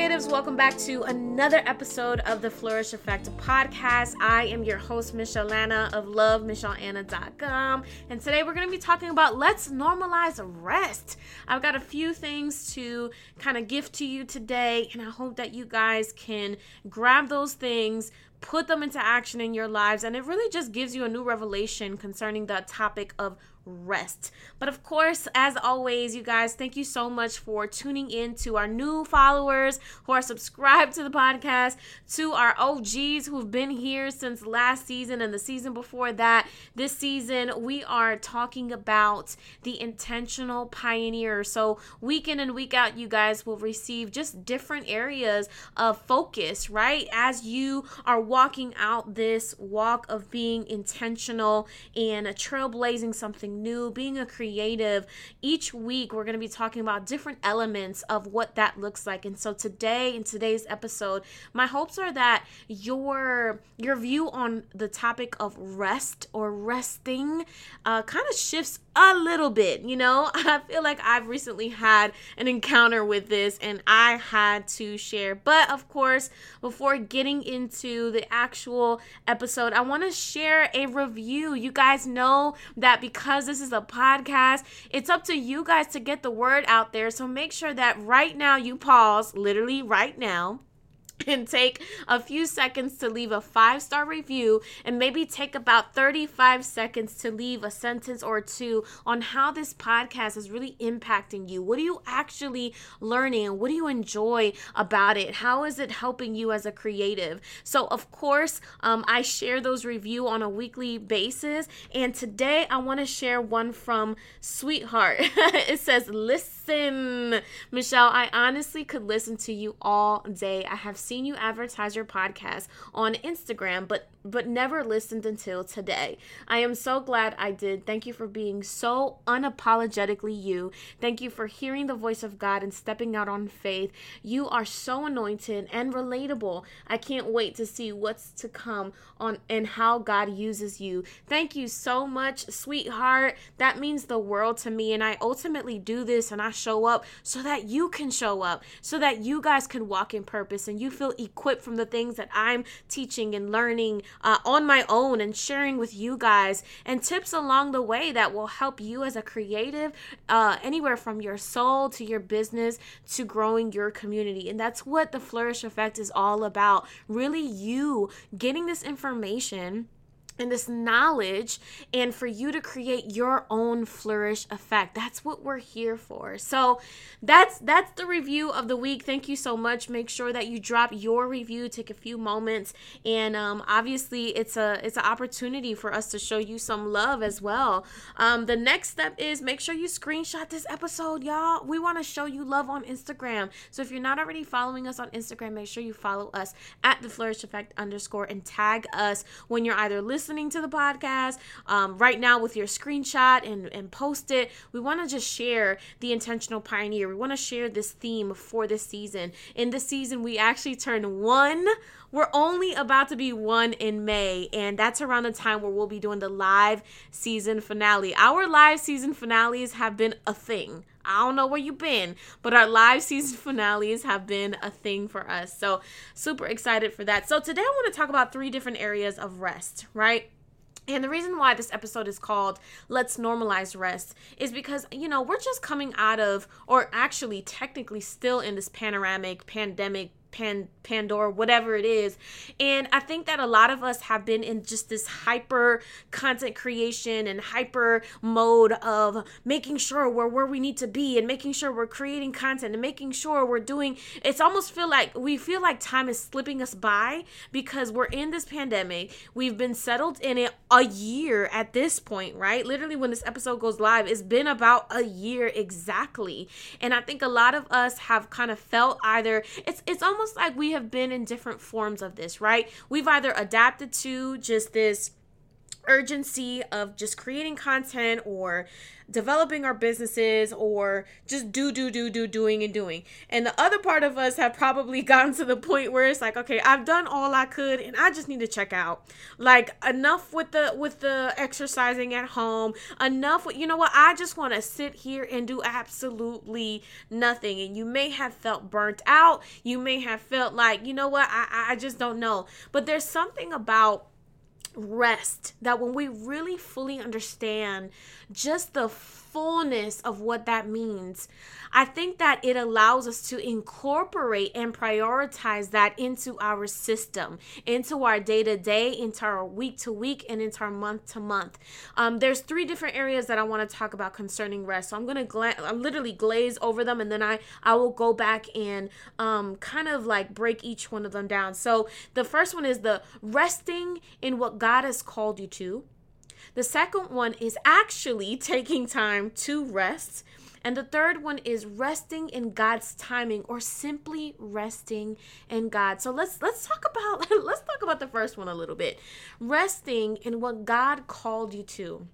creatives, welcome back to another episode of the Flourish Effect podcast. I am your host, Michelle Anna of lovemichelleanna.com, and today we're going to be talking about let's normalize rest. I've got a few things to kind of gift to you today, and I hope that you guys can grab those things, put them into action in your lives, and it really just gives you a new revelation concerning the topic of rest. But of course, as always, you guys, thank you so much for tuning in to our new followers who are subscribed to the podcast, to our OGs who've been here since last season and the season before that. This season, we are talking about the intentional pioneer. So, week in and week out, you guys will receive just different areas of focus, right? As you are walking out this walk of being intentional and trailblazing something new, being a creative. Each week, we're going to be talking about different elements of what that looks like. And so today, in today's episode, my hopes are that your your view on the topic of rest or resting uh, kind of shifts a little bit. You know, I feel like I've recently had an encounter with this and I had to share. But of course, before getting into the actual episode, I want to share a review. You guys know that because this is a podcast, it's up to you guys to get the word out there. So make sure that right now you pause, literally right now and take a few seconds to leave a five star review and maybe take about 35 seconds to leave a sentence or two on how this podcast is really impacting you. What are you actually learning? What do you enjoy about it? How is it helping you as a creative? So, of course, um, I share those review on a weekly basis. And today I want to share one from Sweetheart. it says, Listen, Michelle, I honestly could listen to you all day. I have seen you advertise your podcast on Instagram, but but never listened until today. I am so glad I did. Thank you for being so unapologetically you. Thank you for hearing the voice of God and stepping out on faith. You are so anointed and relatable. I can't wait to see what's to come on and how God uses you. Thank you so much, sweetheart. That means the world to me and I ultimately do this and I show up so that you can show up, so that you guys can walk in purpose and you feel equipped from the things that I'm teaching and learning uh, on my own and sharing with you guys and tips along the way that will help you as a creative, uh, anywhere from your soul to your business to growing your community. And that's what the Flourish Effect is all about. Really, you getting this information and this knowledge and for you to create your own flourish effect. That's what we're here for. So that's that's the review of the week. Thank you so much. Make sure that you drop your review. Take a few moments. And um, obviously it's a it's an opportunity for us to show you some love as well. Um, the next step is make sure you screenshot this episode y'all. We want to show you love on instagram. So if you're not already following us on instagram make sure you follow us at the flourish effect underscore and tag us when you're either listening listening to the podcast um, right now with your screenshot and, and post it. We want to just share the intentional pioneer. We want to share this theme for this season. In this season, we actually turn one. We're only about to be one in May, and that's around the time where we'll be doing the live season finale. Our live season finales have been a thing. I don't know where you've been, but our live season finales have been a thing for us. So, super excited for that. So, today I want to talk about three different areas of rest, right? And the reason why this episode is called Let's Normalize Rest is because, you know, we're just coming out of, or actually technically still in this panoramic pandemic pan pandora whatever it is. And i think that a lot of us have been in just this hyper content creation and hyper mode of making sure we're where we need to be and making sure we're creating content and making sure we're doing it's almost feel like we feel like time is slipping us by because we're in this pandemic. We've been settled in it a year at this point right? Literally when this episode goes live it's been about a year exactly. And i think a lot of us have kind of felt either it's it's almost almost like we have been in different forms of this, right? We've either adapted to just this urgency of just creating content or developing our businesses or just do do do do doing and doing. And the other part of us have probably gotten to the point where it's like okay i've done all i could and i just need to check out. Like enough with the with the exercising at home. Enough with you know what? I just want to sit here and do absolutely nothing. And you may have felt burnt out. You may have felt like you know what? I i just don't know. But there's something about rest that when we really fully understand just the fullness of what that means, I think that it allows us to incorporate and prioritize that into our system, into our day to day, into our week to week, and into our month to month. There's three different areas that I want to talk about concerning rest. So I'm gonna gla- literally glaze over them, and then I I will go back and um, kind of like break each one of them down. So the first one is the resting in what God has called you to. The second one is actually taking time to rest. And the third one is resting in God's timing or simply resting in God. So let's let's talk about let's talk about the first one a little bit. Resting in what God called you to.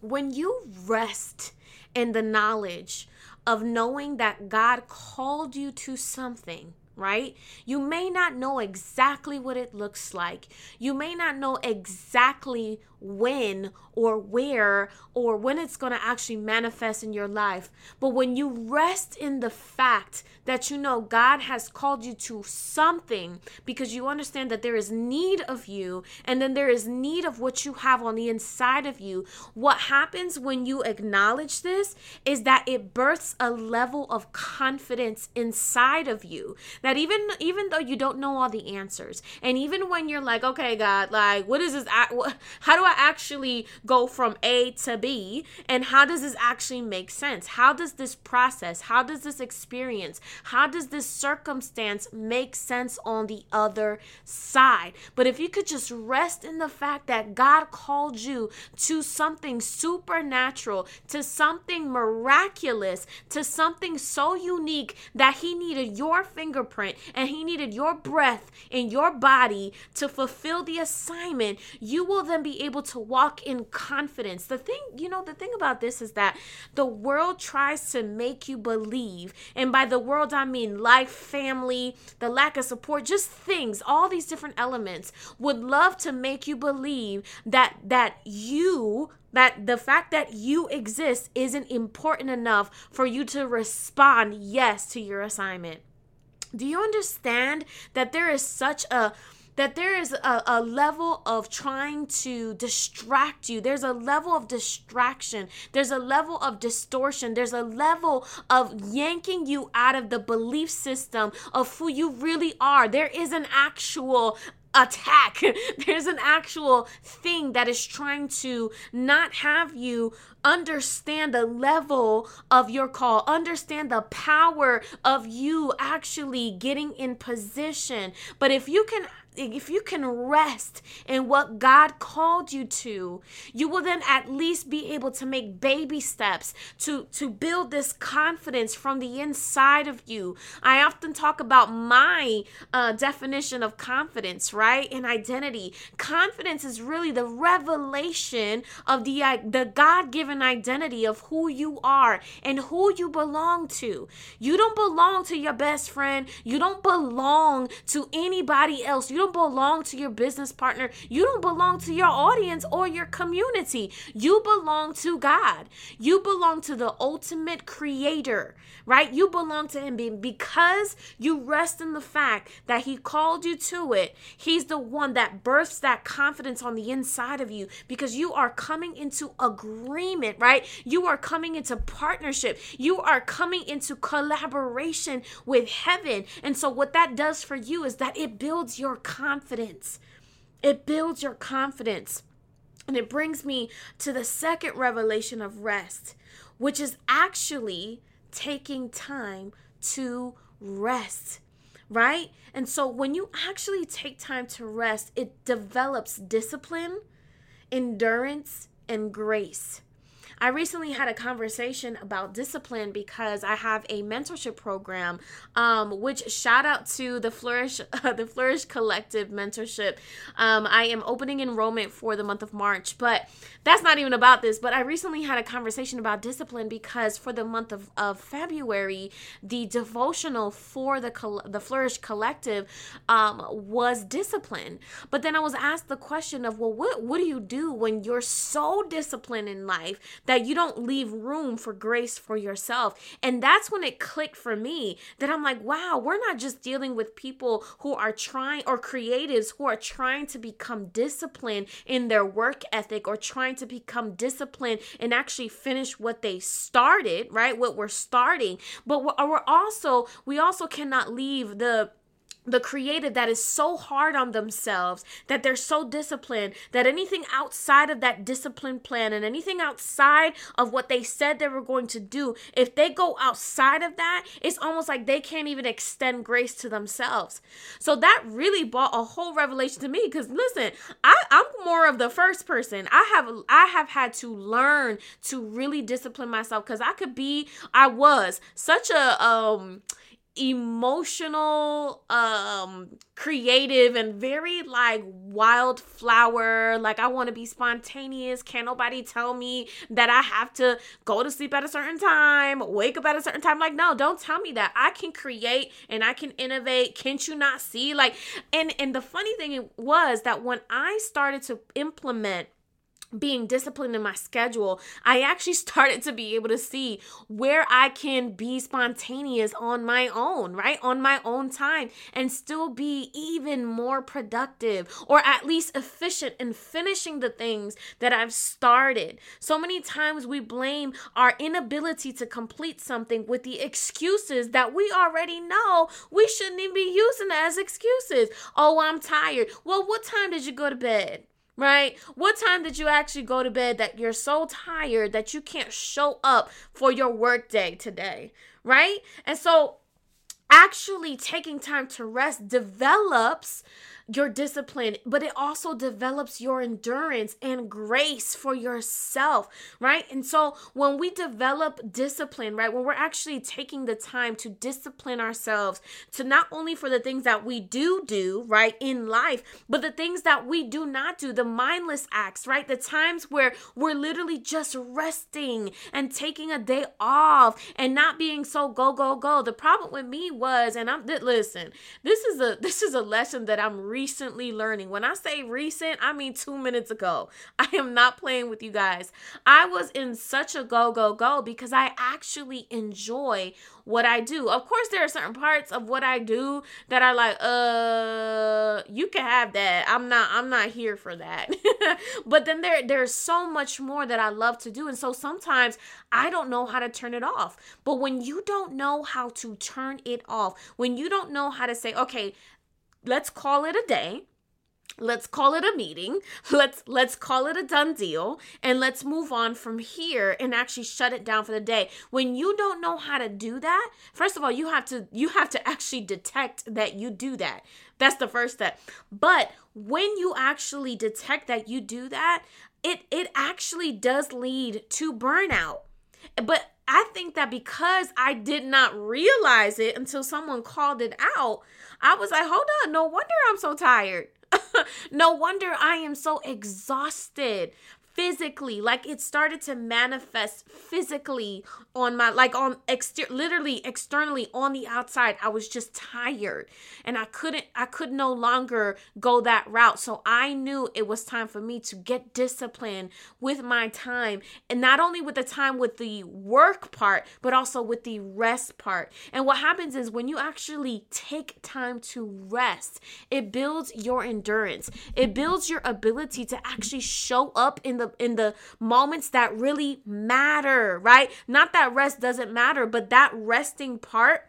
When you rest in the knowledge of knowing that God called you to something, right? You may not know exactly what it looks like. You may not know exactly when or where or when it's going to actually manifest in your life. But when you rest in the fact that you know God has called you to something because you understand that there is need of you and then there is need of what you have on the inside of you, what happens when you acknowledge this is that it births a level of confidence inside of you that even even though you don't know all the answers and even when you're like okay God like what is this how do I actually go from A to B? And how does this actually make sense? How does this process, how does this experience, how does this circumstance make sense on the other side? But if you could just rest in the fact that God called you to something supernatural, to something miraculous, to something so unique that He needed your fingerprint and He needed your breath in your body to fulfill the assignment, you will then be able to walk in confidence. The thing, you know, the thing about this is that the world tries to make you believe, and by the world, I mean life, family, the lack of support, just things, all these different elements would love to make you believe that that you that the fact that you exist isn't important enough for you to respond yes to your assignment. Do you understand that there is such a that there is a, a level of trying to distract you. There's a level of distraction. There's a level of distortion. There's a level of yanking you out of the belief system of who you really are. There is an actual attack. There's an actual thing that is trying to not have you understand the level of your call, understand the power of you actually getting in position. But if you can if you can rest in what God called you to, you will then at least be able to make baby steps to to build this confidence from the inside of you. I often talk about my uh, definition of confidence, right? And identity. Confidence is really the revelation of the the God-given identity of who you are and who you belong to. You don't belong to your best friend. You don't belong to anybody else. You don't don't belong to your business partner. You don't belong to your audience or your community. You belong to God. You belong to the ultimate creator, right? You belong to Him because you rest in the fact that He called you to it. He's the one that births that confidence on the inside of you because you are coming into agreement, right? You are coming into partnership. You are coming into collaboration with heaven. And so, what that does for you is that it builds your confidence. It builds your confidence. And it brings me to the second revelation of rest, which is actually taking time to rest, right? And so when you actually take time to rest, it develops discipline, endurance, and grace. I recently had a conversation about discipline because I have a mentorship program, um, which shout out to the Flourish, uh, the Flourish Collective mentorship. Um, I am opening enrollment for the month of March, but that's not even about this. But I recently had a conversation about discipline because for the month of, of February, the devotional for the the Flourish Collective um, was discipline. But then I was asked the question of, well, what what do you do when you're so disciplined in life that you don't leave room for grace for yourself? And that's when it clicked for me that I'm like, wow, we're not just dealing with people who are trying or creatives who are trying to become disciplined in their work ethic or trying to become disciplined and actually finish what they started, right? What we're starting, but we're also we also cannot leave the the creative that is so hard on themselves that they're so disciplined that anything outside of that discipline plan and anything outside of what they said they were going to do if they go outside of that it's almost like they can't even extend grace to themselves. So that really brought a whole revelation to me because listen I, i'm more of the first person. I have i have had to learn to really discipline myself because i could be i was such a um emotional um creative and very like wildflower. Like i want to be spontaneous. Can't nobody tell me that i have to go to sleep at a certain time wake up at a certain time. Like no don't tell me that. I can create and i can innovate. Can't you not see? Like and and the funny thing was that when i started to implement being disciplined in my schedule, I actually started to be able to see where I can be spontaneous on my own, right? On my own time and still be even more productive or at least efficient in finishing the things that I've started. So many times we blame our inability to complete something with the excuses that we already know we shouldn't even be using as excuses. Oh, I'm tired. Well, what time did you go to bed? Right? What time did you actually go to bed that you're so tired that you can't show up for your workday today, right? And so actually taking time to rest develops your discipline, but it also develops your endurance and grace for yourself, right? And so when we develop discipline, right, when we're actually taking the time to discipline ourselves to not only for the things that we do do, right, in life, but the things that we do not do, the mindless acts, right? The times where we're literally just resting and taking a day off and not being so go go go. The problem with me was and I'm listen, this is a this is a lesson that I'm recently learning. When I say recent, I mean 2 minutes ago. I am not playing with you guys. I was in such a go go go because I actually enjoy what I do. Of course there are certain parts of what I do that are like uh you can have that. I'm not I'm not here for that. but then there there's so much more that I love to do and so sometimes I don't know how to turn it off. But when you don't know how to turn it off, when you don't know how to say okay, let's call it a day. Let's call it a meeting. Let's let's call it a done deal. And let's move on from here and actually shut it down for the day. When you don't know how to do that first of all you have to you have to actually detect that you do that. That's the first step. But when you actually detect that you do that it it actually does lead to burnout. But I think that because I did not realize it until someone called it out, I was like, hold on, no wonder I'm so tired. no wonder I am so exhausted physically like it started to manifest physically on my like on exter- literally externally on the outside. I was just tired and i couldn't i could no longer go that route. So i knew it was time for me to get disciplined with my time. And not only with the time with the work part but also with the rest part. And what happens is when you actually take time to rest it builds your endurance. It builds your ability to actually show up in the the in the moments that really matter, right? Not that rest doesn't matter, but that resting part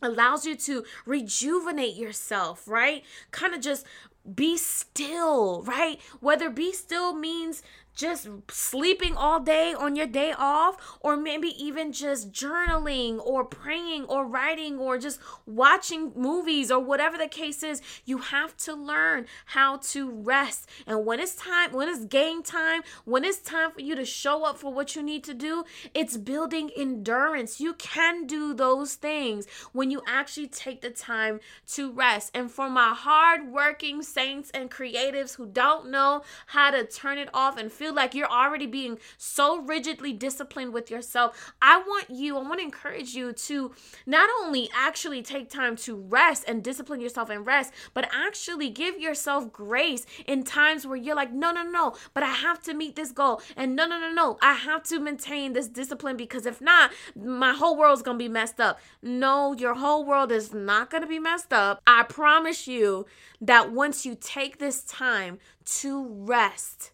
allows you to rejuvenate yourself, right? Kind of just be still, right? Whether be still means just sleeping all day on your day off, or maybe even just journaling or praying or writing or just watching movies or whatever the case is, you have to learn how to rest. And when it's time, when it's game time, when it's time for you to show up for what you need to do, it's building endurance. You can do those things when you actually take the time to rest. And for my hardworking saints and creatives who don't know how to turn it off and feel like you're already being so rigidly disciplined with yourself, I want you, I want to encourage you to not only actually take time to rest and discipline yourself and rest, but actually give yourself grace in times where you're like, no, no, no, but I have to meet this goal. And no, no, no, no, I have to maintain this discipline because if not, my whole world's going to be messed up. No, your whole world is not going to be messed up. I promise you that once you take this time to rest,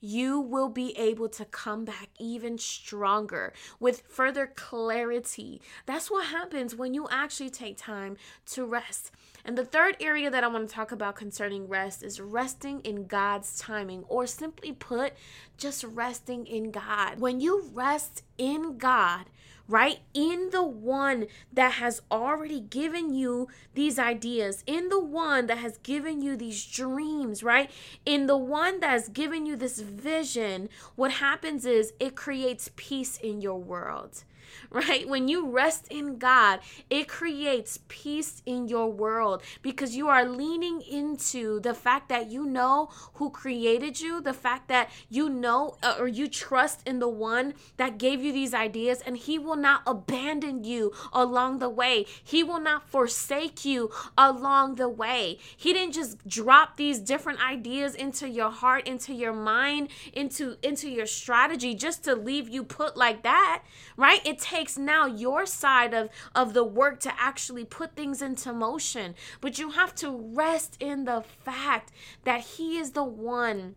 you will be able to come back even stronger with further clarity. That's what happens when you actually take time to rest. And the third area that I want to talk about concerning rest is resting in God's timing, or simply put, just resting in God. When you rest in God, right? In the one that has already given you these ideas, in the one that has given you these dreams, right? In the one that has given you this vision, what happens is it creates peace in your world right? When you rest in God, it creates peace in your world because you are leaning into the fact that you know who created you, the fact that you know uh, or you trust in the one that gave you these ideas, and He will not abandon you along the way. He will not forsake you along the way. He didn't just drop these different ideas into your heart, into your mind, into into your strategy just to leave you put like that, right? It takes now your side of of the work to actually put things into motion. But you have to rest in the fact that he is the one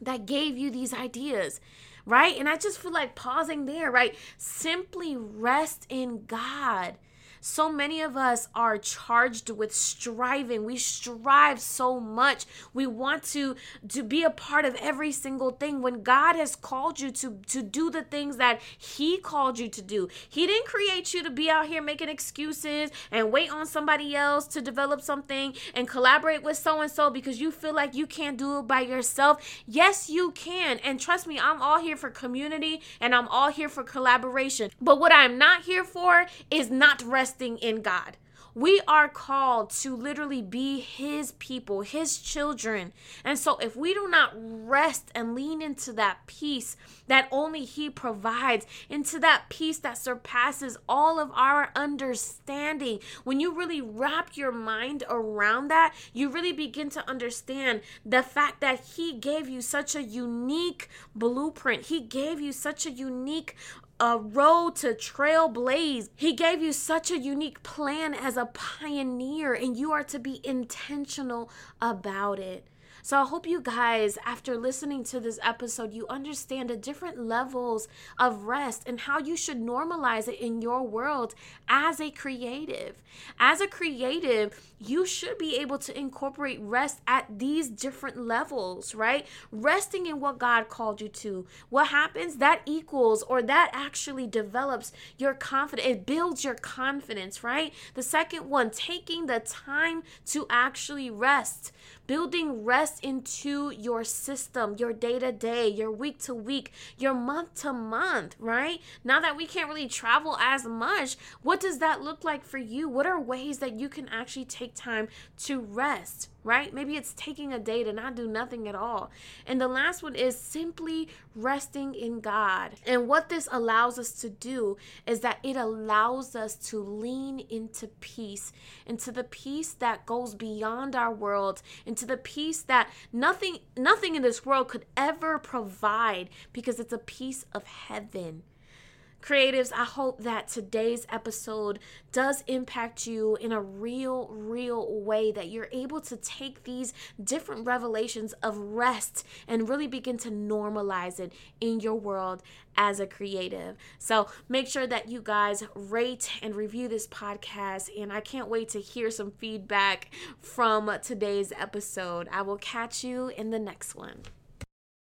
that gave you these ideas right? And i just feel like pausing there right? Simply rest in god so many of us are charged with striving. We strive so much. We want to to be a part of every single thing when God has called you to to do the things that he called you to do. He didn't create you to be out here making excuses and wait on somebody else to develop something and collaborate with so and so because you feel like you can't do it by yourself. Yes, you can. And trust me, I'm all here for community and I'm all here for collaboration. But what I'm not here for is not rest resting in God. We are called to literally be His people, His children. And so, if we do not rest and lean into that peace that only He provides, into that peace that surpasses all of our understanding, when you really wrap your mind around that, you really begin to understand the fact that He gave you such a unique blueprint. He gave you such a unique a road to trailblaze. He gave you such a unique plan as a pioneer, and you are to be intentional about it. So I hope you guys, after listening to this episode, you understand the different levels of rest and how you should normalize it in your world as a creative. As a creative, you should be able to incorporate rest at these different levels, right? Resting in what God called you to. What happens? That equals or that actually develops your confidence. It builds your confidence, right? The second one, taking the time to actually rest building rest into your system, your day to day, your week to week, your month to month, right? Now that we can't really travel as much, what does that look like for you? What are ways that you can actually take time to rest? Right? Maybe it's taking a day to not do nothing at all. And the last one is simply resting in God. And what this allows us to do is that it allows us to lean into peace, into the peace that goes beyond our world, into the peace that nothing nothing in this world could ever provide because it's a piece of heaven. Creatives, I hope that today's episode does impact you in a real, real way, that you're able to take these different revelations of rest and really begin to normalize it in your world as a creative. So make sure that you guys rate and review this podcast. And I can't wait to hear some feedback from today's episode. I will catch you in the next one.